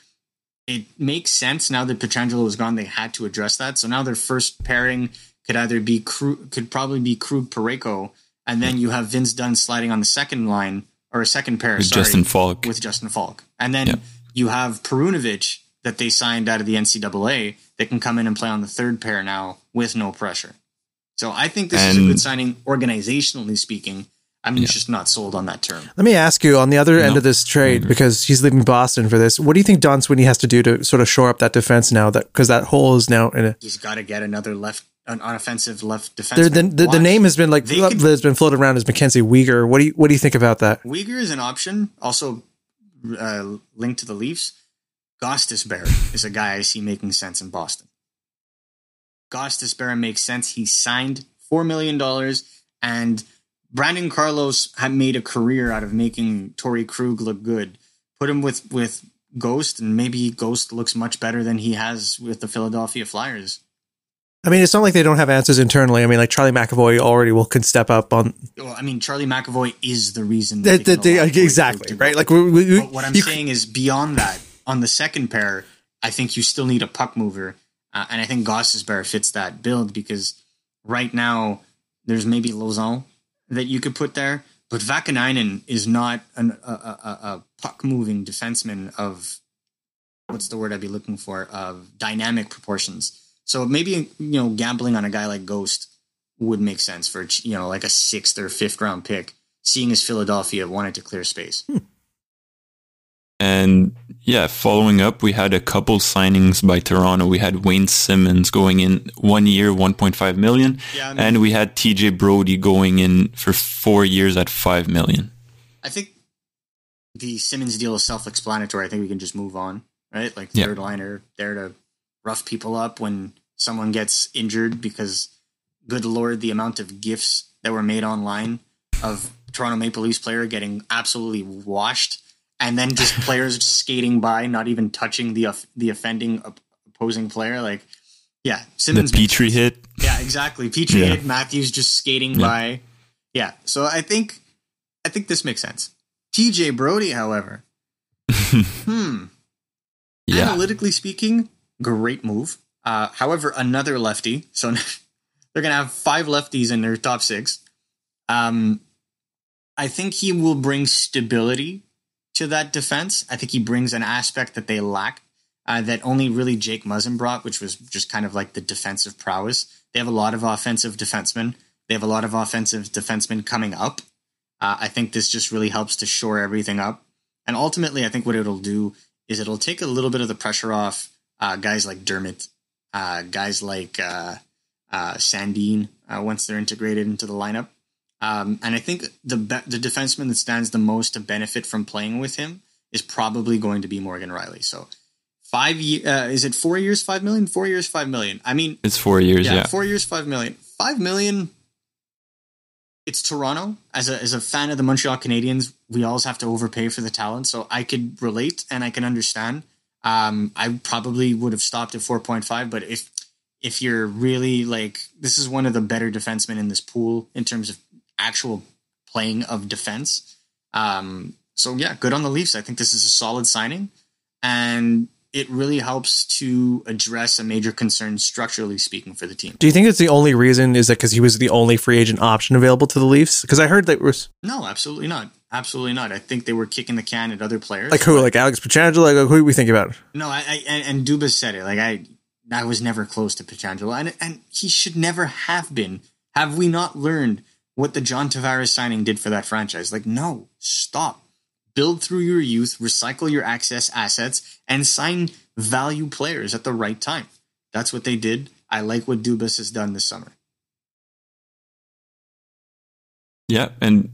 Speaker 2: it makes sense now that Pietrangelo was gone. They had to address that. So now their first pairing could either be Krug, could probably be Krug Parayko, and then you have Vince Dunn sliding on the second line or a second pair
Speaker 3: With
Speaker 2: sorry,
Speaker 3: Justin Faulk.
Speaker 2: with Justin Faulk, and then you have Perunovich that they signed out of the NCAA that can come in and play on the third pair now with no pressure. So I think this is a good signing organizationally speaking. I'm just not sold on that term.
Speaker 1: Let me ask you on the other end of this
Speaker 3: I
Speaker 1: trade
Speaker 3: agree.
Speaker 1: because he's leaving Boston for this. What do you think Don Sweeney has to do to sort of shore up that defense now? That because that hole is now in a.
Speaker 2: He's got to get another left, an offensive left
Speaker 1: There,
Speaker 2: defense.
Speaker 1: the, the, the name has been like
Speaker 2: They could-
Speaker 1: has been floated around as Mackenzie Weegar. What do you what do you think about that?
Speaker 2: Weegar is an option. Also, uh, linked to the Leafs. Gostisbehere is a guy I see making sense in Boston. Gostisbehere makes sense. He signed four million dollars, and Brandon Carlos had made a career out of making Torrey Krug look good. Put him with with Ghost, and maybe Ghost looks much better than he has with the Philadelphia Flyers.
Speaker 1: I mean, it's not like they don't have answers internally. I mean, like Charlie McAvoy already will can step up on
Speaker 2: Well, I mean, Charlie McAvoy is the reason.
Speaker 1: that.
Speaker 2: they
Speaker 1: that
Speaker 2: can
Speaker 1: they-
Speaker 2: allow Torrey
Speaker 1: exactly right. Like we, we,
Speaker 2: what I'm saying is, beyond that, on the second pair, I think you still need a puck mover, uh, and I think Gostisbehere fits that build because right now there's maybe Lauzon that you could put there, but Vaakanainen is not an, a, a, a puck moving defenseman of what's the word I'd be looking for of dynamic proportions. So maybe you know gambling on a guy like Ghost would make sense for you know like a sixth or fifth round pick, seeing as Philadelphia wanted to clear space.
Speaker 3: And yeah, following up, we had a couple signings by Toronto. We had Wayne Simmonds going in one year, 1.5 million.
Speaker 2: Yeah, I mean-
Speaker 3: and we had TJ Brodie going in for four years at 5 million.
Speaker 2: I think the Simmonds deal is self explanatory. I think we can just move on, right? Like
Speaker 3: Yeah.
Speaker 2: third liner there to rough people up when someone gets injured because good lord, the amount of gifts that were made online of Toronto Maple Leafs player getting absolutely washed and then just players skating by, not even touching the the offending opposing player. Like, yeah,
Speaker 3: The
Speaker 2: Simmonds makes
Speaker 3: Petry hit.
Speaker 2: yeah, exactly. Petry
Speaker 3: Yeah.
Speaker 2: hit Matthews just skating
Speaker 3: Yeah.
Speaker 2: by. Yeah, so I think I think this makes sense. TJ Brodie, however, hmm,
Speaker 3: Yeah.
Speaker 2: analytically speaking, great move. Uh, however, another lefty, so they're gonna have five lefties in their top six. Um, I think he will bring stability to that defense. I think he brings an aspect that they lack uh, that only really Jake Muzzin brought, which was just kind of like the defensive prowess. They have a lot of offensive defensemen. They have a lot of offensive defensemen coming up. Uh, I think this just really helps to shore everything up. And ultimately, I think what it'll do is it'll take a little bit of the pressure off uh, guys like Dermott, uh, guys like uh, uh, Sandin uh, once they're integrated into the lineup. Um, and I think the be- the defenseman that stands the most to benefit from playing with him is probably going to be Morgan Rielly. So five years, uh, is it four years, five million four years, five million. I mean,
Speaker 3: It's four years.
Speaker 2: yeah,
Speaker 3: Yeah.
Speaker 2: four years, five million. Five million. It's Toronto. As a as a fan of the Montreal Canadiens, we always have to overpay for the talent. So I could relate and I can understand. Um, I probably would have stopped at four point five, but if if you're really like this is one of the better defensemen in this pool in terms of actual playing of defense. Um, so yeah, good on the Leafs. I think this is a solid signing, and it really helps to address a major concern structurally speaking for the team.
Speaker 1: Do you think it's the only reason is that because he was the only free agent option available to the Leafs? Because I heard that was
Speaker 2: No, absolutely not. Absolutely not. I think they were kicking the can at other players.
Speaker 1: like who, like Alex Pietrangelo, like who do we think about?
Speaker 2: No, I, I and, and Dubas said it. Like I, I was never close to Pietrangelo, and and he should never have been. Have we not learned what the John Tavares signing did for that franchise? Like, no, stop. Build through your youth, recycle your access assets, and sign value players at the right time. That's what they did. I like what Dubas has done this summer.
Speaker 3: Yeah, and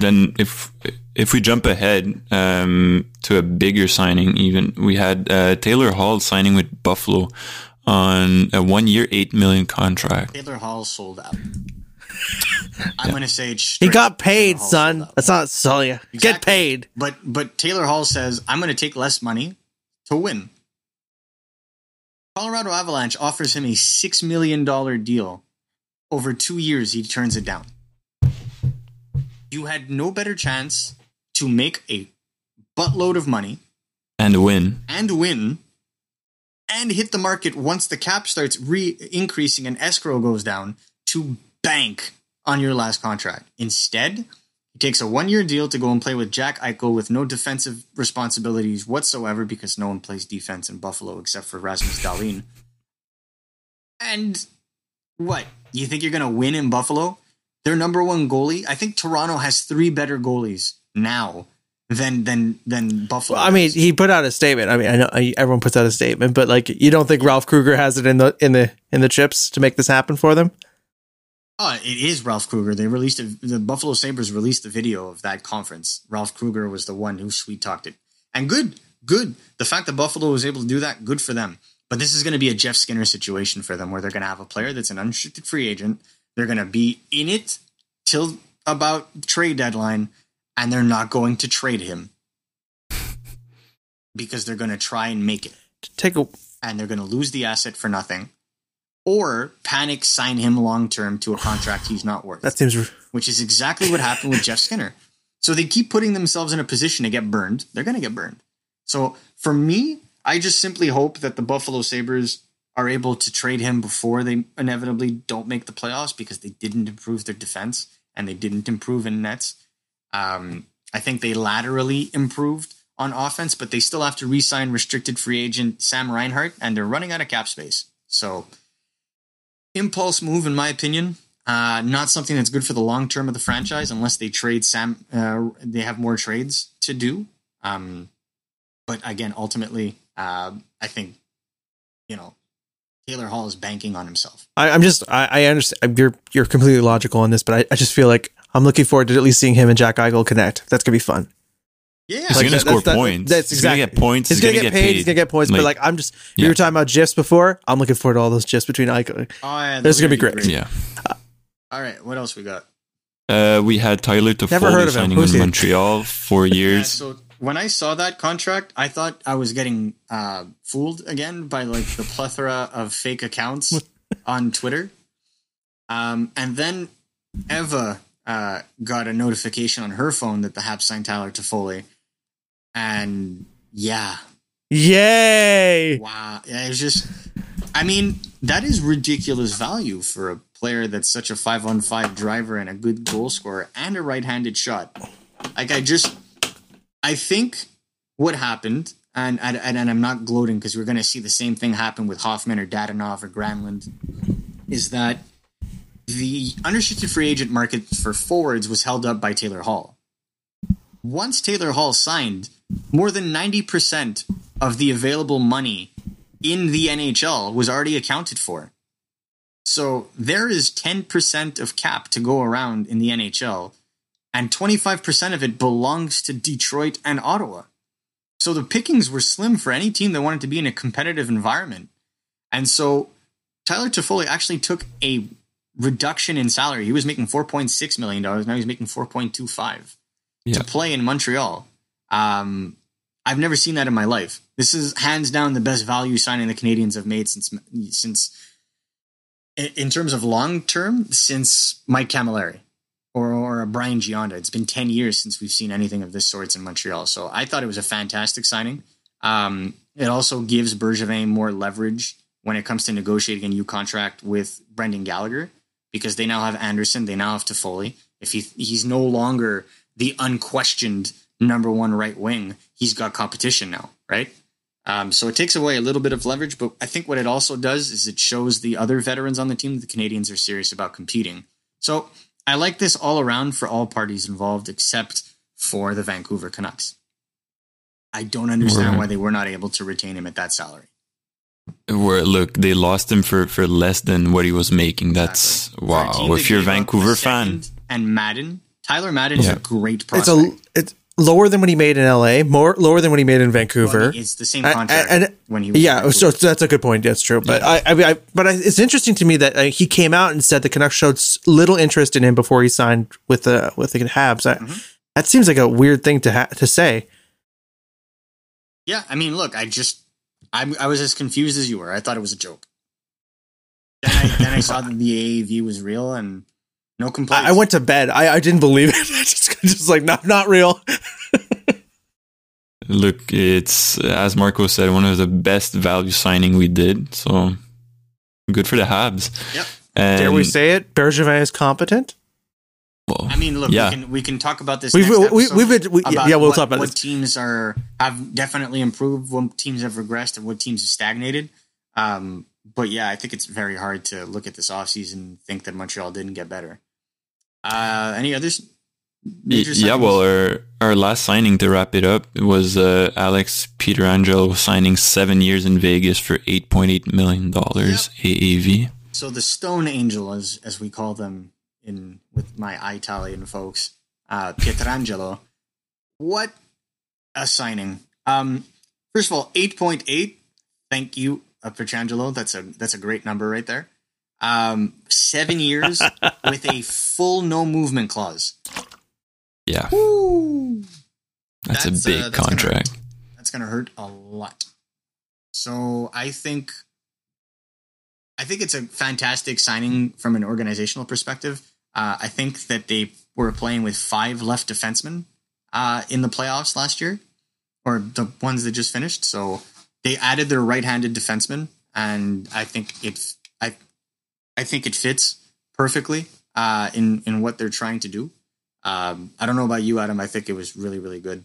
Speaker 3: then if if we jump ahead um, to a bigger signing, even we had uh, Taylor Hall signing with Buffalo on a one year, eight million contract.
Speaker 2: Taylor Hall sold out. I'm going to say
Speaker 1: He got paid, son. That's not selling you. Get paid.
Speaker 2: But but Taylor Hall says I'm going to take less money to win. Colorado Avalanche offers him a six million dollar deal. Over two years, he turns it down. You had no better chance to make a buttload of money
Speaker 3: And win.
Speaker 2: and win and hit the market once the cap starts re increasing and escrow goes down to bank on your last contract. Instead, he takes a one year deal to go and play with Jack Eichel with no defensive responsibilities whatsoever because no one plays defense in Buffalo except for Rasmus Dahlin. And what? You think you're going to win in Buffalo? Their number one goalie? I think Toronto has three better goalies now than than than Buffalo.
Speaker 1: Well, I mean, he put out a statement. I mean, I know everyone puts out a statement, but like, you don't think Ralph Krueger has it in the in the in the chips to make this happen for them?
Speaker 2: Oh, it is Ralph Krueger. They released a, the Buffalo Sabres released the video of that conference. Ralph Krueger was the one who sweet talked it. And good, good. The fact that Buffalo was able to do that, good for them. But this is going to be a Jeff Skinner situation for them where they're going to have a player that's an unrestricted free agent. They're going to be in it till about trade deadline and they're not going to trade him because they're going to try and make it
Speaker 1: Take a
Speaker 2: and they're going to lose the asset for nothing or panic sign him long term to a contract he's not worth
Speaker 1: that seems
Speaker 2: which is exactly what happened with Jeff Skinner. So they keep putting themselves in a position to get burned. They're going to get burned. So for me, I just simply hope that the Buffalo Sabres are able to trade him before they inevitably don't make the playoffs because they didn't improve their defense and they didn't improve in nets. Um, I think they laterally improved on offense, but they still have to re-sign restricted free agent Sam Reinhart, and they're running out of cap space. So impulse move, in my opinion. Uh, not something that's good for the long term of the franchise unless they trade Sam. Uh, they have more trades to do. Um, but again, ultimately, uh, I think you know Taylor Hall is banking on himself.
Speaker 1: I, I'm just I, I understand you're you're completely logical on this, but I, I just feel like I'm looking forward to at least seeing him and Jack Eichel connect. That's gonna be fun.
Speaker 2: Yeah,
Speaker 3: He's
Speaker 1: Like,
Speaker 3: gonna
Speaker 1: that-
Speaker 3: score
Speaker 1: that's- that-
Speaker 3: points.
Speaker 1: that's
Speaker 3: he's gonna get points.
Speaker 1: He's, gonna, get, paid, He's gonna get points. but like I'm just we
Speaker 3: Yeah.
Speaker 1: were talking about gifs before. I'm looking forward to all those gifs between Eichel.
Speaker 2: Oh, yeah,
Speaker 1: This is gonna be great.
Speaker 3: yeah.
Speaker 2: All right, what else we got?
Speaker 3: Uh, we had Tyler Toffoli
Speaker 1: Never heard of
Speaker 3: signing
Speaker 1: Who's
Speaker 3: in
Speaker 1: he?
Speaker 3: Montreal four
Speaker 2: Yeah,
Speaker 3: years.
Speaker 2: so when I saw that contract, I thought I was getting uh, fooled again by like the plethora of fake accounts on Twitter. Um, and then Eva uh, got a notification on her phone that the Habs signed Tyler Toffoli, and yeah,
Speaker 1: Yay!
Speaker 2: wow, yeah, it was just. I mean, that is ridiculous value for a player that's such a five on five driver and a good goal scorer and a right handed shot. Like I just, I think what happened, and and, and I'm not gloating because we're going to see the same thing happen with Hoffman or Dadonov or Granlund, is that the unrestricted free agent market for forwards was held up by Taylor Hall. Once Taylor Hall signed, more than 90% of the available money in the NHL was already accounted for. So there is 10% of cap to go around in the NHL, and 25% of it belongs to Detroit and Ottawa. So the pickings were slim for any team that wanted to be in a competitive environment. And so Tyler Toffoli actually took a reduction in salary. He was making $4.6 million. Now he's making 4.25
Speaker 3: Yeah.
Speaker 2: to play in Montreal. Um, I've never seen that in my life. This is hands down the best value signing the Canadiens have made since since in terms of long term since Mike Cammalleri or or Brian Gionta. It's been ten years since we've seen anything of this sort in Montreal. So I thought it was a fantastic signing. Um, it also gives Bergevin more leverage when it comes to negotiating a new contract with Brendan Gallagher because they now have Anderson, they now have Toffoli. If he he's no longer the unquestioned number one right wing, he's got competition now, right? Um, so it takes away a little bit of leverage, but I think what it also does is it shows the other veterans on the team that the Canadiens are serious about competing. So I like this all around for all parties involved, except for the Vancouver Canucks. I don't understand
Speaker 3: Right.
Speaker 2: why they were not able to retain him at that salary.
Speaker 3: Where look, they lost him for for less than what he was making. That's
Speaker 2: For a
Speaker 3: wow.
Speaker 2: team
Speaker 3: If you're a Vancouver fan,
Speaker 2: And Madden, Tyler Madden is a great
Speaker 1: It's
Speaker 2: prospect.
Speaker 1: a it's lower than what he made in LA, more lower than what he made in Vancouver.
Speaker 2: mean, it's the same contract
Speaker 1: and-
Speaker 2: when he was
Speaker 1: yeah,
Speaker 2: in
Speaker 1: so that's a good point. That's true. But I, I, I, but I, it's interesting to me that uh, he came out and said the Canucks showed little interest in him before he signed with the with the Habs. I,
Speaker 2: Mm-hmm.
Speaker 1: That seems like a weird thing to ha- to say.
Speaker 2: Yeah, I mean, look, I just I, I was as confused as you were. I thought it was a joke. Then I, then I saw that the AAV was real and no complaints.
Speaker 1: I, I went to bed. I, I didn't believe it. I just just like not not real.
Speaker 3: look, it's as Marco said, one of the best value signing we did. So good for the Habs.
Speaker 2: Yep.
Speaker 3: And
Speaker 1: Dare we say it? Bergevin is competent.
Speaker 3: well,
Speaker 2: I mean, look,
Speaker 3: Yeah.
Speaker 2: we can we can talk about this.
Speaker 1: We've
Speaker 2: next
Speaker 1: we,
Speaker 2: episode
Speaker 1: we've been we,
Speaker 2: about
Speaker 1: yeah we'll
Speaker 2: what,
Speaker 1: talk about it.
Speaker 2: what
Speaker 1: this.
Speaker 2: teams are have definitely improved, what teams have regressed, and what teams have stagnated. Um, but yeah, I think it's very hard to look at this offseason and think that Montreal didn't get better. Uh, any others? Major
Speaker 3: Yeah,
Speaker 2: signings?
Speaker 3: well, our our last signing to wrap it up was uh, Alex Pietrangelo signing seven years in Vegas for eight point eight million dollars AAV.
Speaker 2: So the Stone Angel, as as we call them in with my Italian folks, uh, Pietrangelo. What a signing! Um, first of all, eight point eight. Thank you, uh, Pietrangelo. That's a that's a great number right there. Um, seven years with a full no movement clause.
Speaker 3: Yeah,
Speaker 2: Woo!
Speaker 3: that's,
Speaker 2: That's,
Speaker 3: a big
Speaker 2: uh, that's gonna
Speaker 3: contract.
Speaker 2: That's gonna hurt a lot. So I think I think it's a fantastic signing from an organizational perspective. Uh, I think that they were playing with five left defensemen uh, in the playoffs last year, or the ones that just finished. So they added their right-handed defenseman, and I think it I I think it fits perfectly uh, in in what they're trying to do. Um, I don't know about you, Adam. I think it was really really good.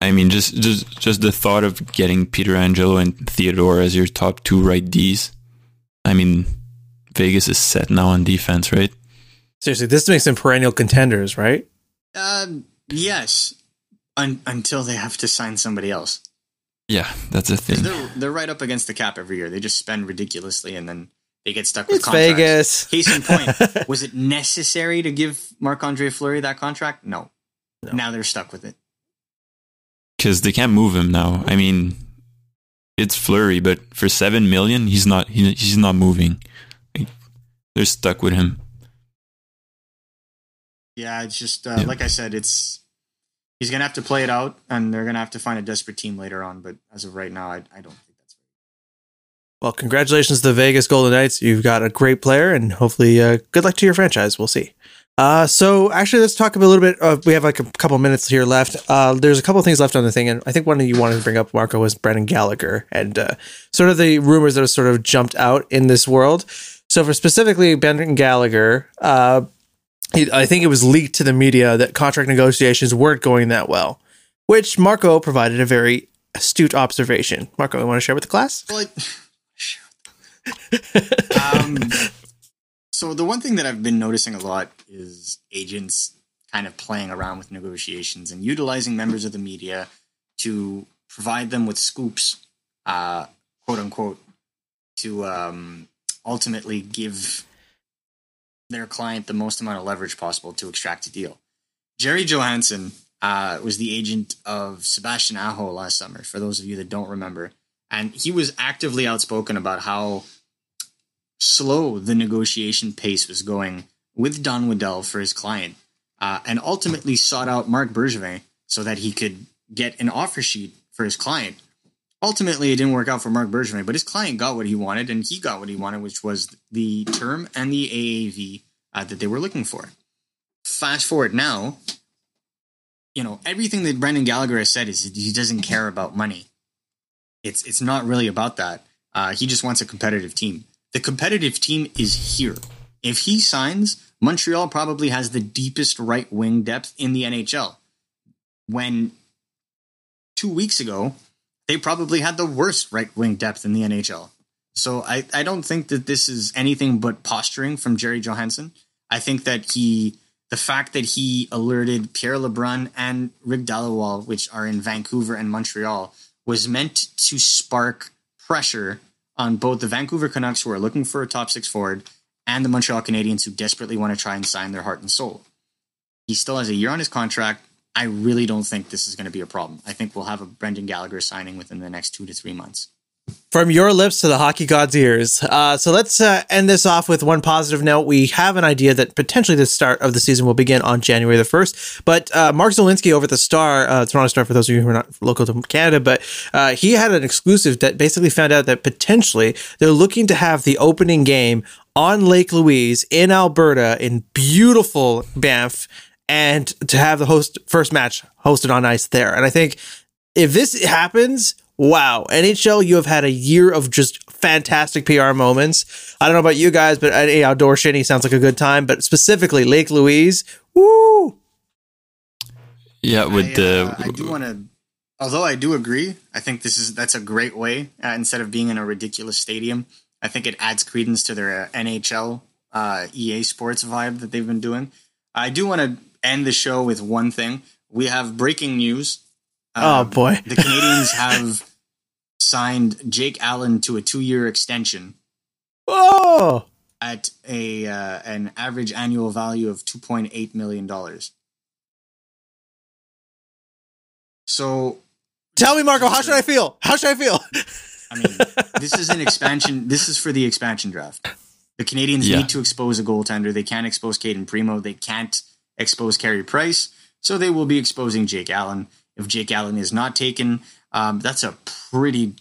Speaker 3: I mean, just just just the thought of getting Pietrangelo and Theodore as your top two right Ds. I mean, Vegas is set now on defense, right?
Speaker 1: Seriously, this makes them perennial contenders, right?
Speaker 2: Um, yes, un- until they have to sign somebody else.
Speaker 3: Yeah, that's a thing.
Speaker 2: They're they're right up against the cap every year. They just spend ridiculously, and then they get stuck with
Speaker 1: It's
Speaker 2: contracts.
Speaker 1: Vegas.
Speaker 2: Case in point, was it necessary to give Marc Andre Fleury that contract? No.
Speaker 1: No.
Speaker 2: Now they're stuck with it.
Speaker 3: because they can't move him now. I mean, it's Fleury, but for seven million, he's not he, he's not moving. Like, they're stuck with him.
Speaker 2: Yeah, it's just uh,
Speaker 3: Yeah.
Speaker 2: like I said, it's he's gonna have to play it out, and they're gonna have to find a desperate team later on. But as of right now, I, I don't think that's.
Speaker 1: Well, congratulations to the Vegas Golden Knights. You've got a great player, and hopefully, uh, good luck to your franchise. We'll see. Uh, so actually, let's talk a little bit. We have like a couple minutes here left. Uh, there's a couple things left on the thing, and I think one of you wanted to bring up, Marco, was Brendan Gallagher and uh, sort of the rumors that have sort of jumped out in this world. So for specifically Brendan Gallagher, uh, he, I think it was leaked to the media that contract negotiations weren't going that well, which Marco provided a very astute observation. Marco, you want to share with the class?
Speaker 2: Well, I- um, so the one thing that I've been noticing a lot is agents kind of playing around with negotiations and utilizing members of the media to provide them with scoops, uh, quote unquote, to um, ultimately give their client the most amount of leverage possible to extract a deal. Gerry Johannson uh, was the agent of Sebastian Aho last summer, for those of you that don't remember. And he was actively outspoken about how slow the negotiation pace was going with Don Waddell for his client, uh, and ultimately sought out Marc Bergevin so that he could get an offer sheet for his client. Ultimately, it didn't work out for Marc Bergevin, but his client got what he wanted, and he got what he wanted, which was the term and the AAV uh, that they were looking for. Fast forward now, you know everything that Brendan Gallagher has said is he doesn't care about money. It's it's not really about that. Uh, he just wants a competitive team. The competitive team is here. If he signs, Montreal probably has the deepest right wing depth in the NHL. When two weeks ago, they probably had the worst right wing depth in the NHL. So I, I don't think that this is anything but posturing from Gerry Johannson. I think that he, the fact that he alerted Pierre Lebrun and Rick Dhaliwal, which are in Vancouver and Montreal, was meant to spark pressure on both the Vancouver Canucks, who are looking for a top six forward, and the Montreal Canadiens, who desperately want to try and sign their heart and soul. He still has a year on his contract. I really don't think this is going to be a problem. I think we'll have a Brendan Gallagher signing within the next two to three months.
Speaker 1: From your lips to the hockey god's ears. Uh, so let's uh, end this off with one positive note. We have an idea that potentially the start of the season will begin on January the 1st. But uh, Mark Zielinski over at the Star, uh, Toronto Star, for those of you who are not local to Canada, but uh, he had an exclusive that basically found out that potentially they're looking to have the opening game on Lake Louise in Alberta in beautiful Banff and to have the host first match hosted on ice there. And I think if this happens, wow, NHL, you have had a year of just fantastic PR moments. I don't know about you guys, but uh, outdoor shinny sounds like a good time. But specifically, Lake Louise, woo!
Speaker 3: Yeah, with
Speaker 2: I,
Speaker 3: the
Speaker 2: uh, I do want to, although I do agree, I think this is that's a great way uh, instead of being in a ridiculous stadium. I think it adds credence to their uh, NHL uh, EA Sports vibe that they've been doing. I do want to end the show with one thing. We have breaking news.
Speaker 1: Oh,
Speaker 2: Um,
Speaker 1: boy.
Speaker 2: the Canadiens have signed Jake Allen to a two-year extension
Speaker 1: Whoa!
Speaker 2: at a uh, an average annual value of two point eight million dollars. So
Speaker 1: Tell me, Marco, how should I feel? How should I feel?
Speaker 2: I mean, this is an expansion. This is for the expansion draft. The Canadiens
Speaker 3: Yeah.
Speaker 2: need to expose a goaltender. They can't expose Cayden Primeau. They can't expose Carey Price. So they will be exposing Jake Allen. If Jake Allen is not taken, um, that's a pretty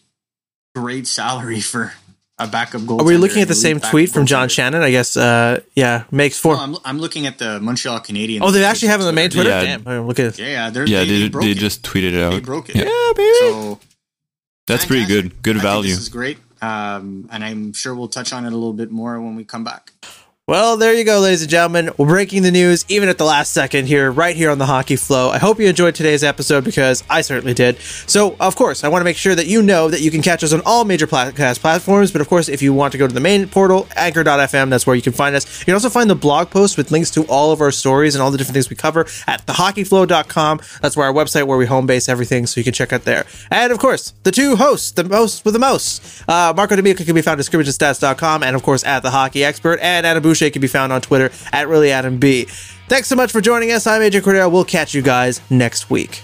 Speaker 2: great salary for a backup goaltender.
Speaker 1: Are we looking at the same tweet from John
Speaker 2: goaltender.
Speaker 1: Shannon? I guess, uh, yeah, makes four.
Speaker 2: No, I'm, I'm looking at the Montreal Canadiens.
Speaker 1: oh, they actually have it on the main Twitter?
Speaker 3: Yeah.
Speaker 1: Damn, I'm looking at
Speaker 2: Yeah, yeah, they're,
Speaker 3: yeah,
Speaker 2: they,
Speaker 3: they,
Speaker 2: they
Speaker 3: they just tweeted it out.
Speaker 2: they broke it.
Speaker 3: Yeah.
Speaker 1: Yeah, baby.
Speaker 2: So
Speaker 3: That's pretty
Speaker 2: fantastic.
Speaker 3: good. Good
Speaker 2: I think
Speaker 3: value.
Speaker 2: This is great, um, and I'm sure we'll touch on it a little bit more when we come back.
Speaker 1: Well, there you go, ladies and gentlemen. We're breaking the news even at the last second here, right here on the Hockey Flow. I hope you enjoyed today's episode because I certainly did. So, of course, I want to make sure that you know that you can catch us on all major podcast platforms. But of course, if you want to go to the main portal, anchor.fm, that's where you can find us. You can also find the blog post with links to all of our stories and all the different things we cover at thehockeyflow.com. That's where our website where we home base everything, so you can check out there. And of course, the two hosts, the most with the most. Uh, Marco D'Amico can be found at scrimmagestats.com and of course at the hockey expert. And Adam Boucher can be found on Twitter at reallyadamb. Thanks so much for joining us. I'm AJ Cordero. We'll catch you guys next week.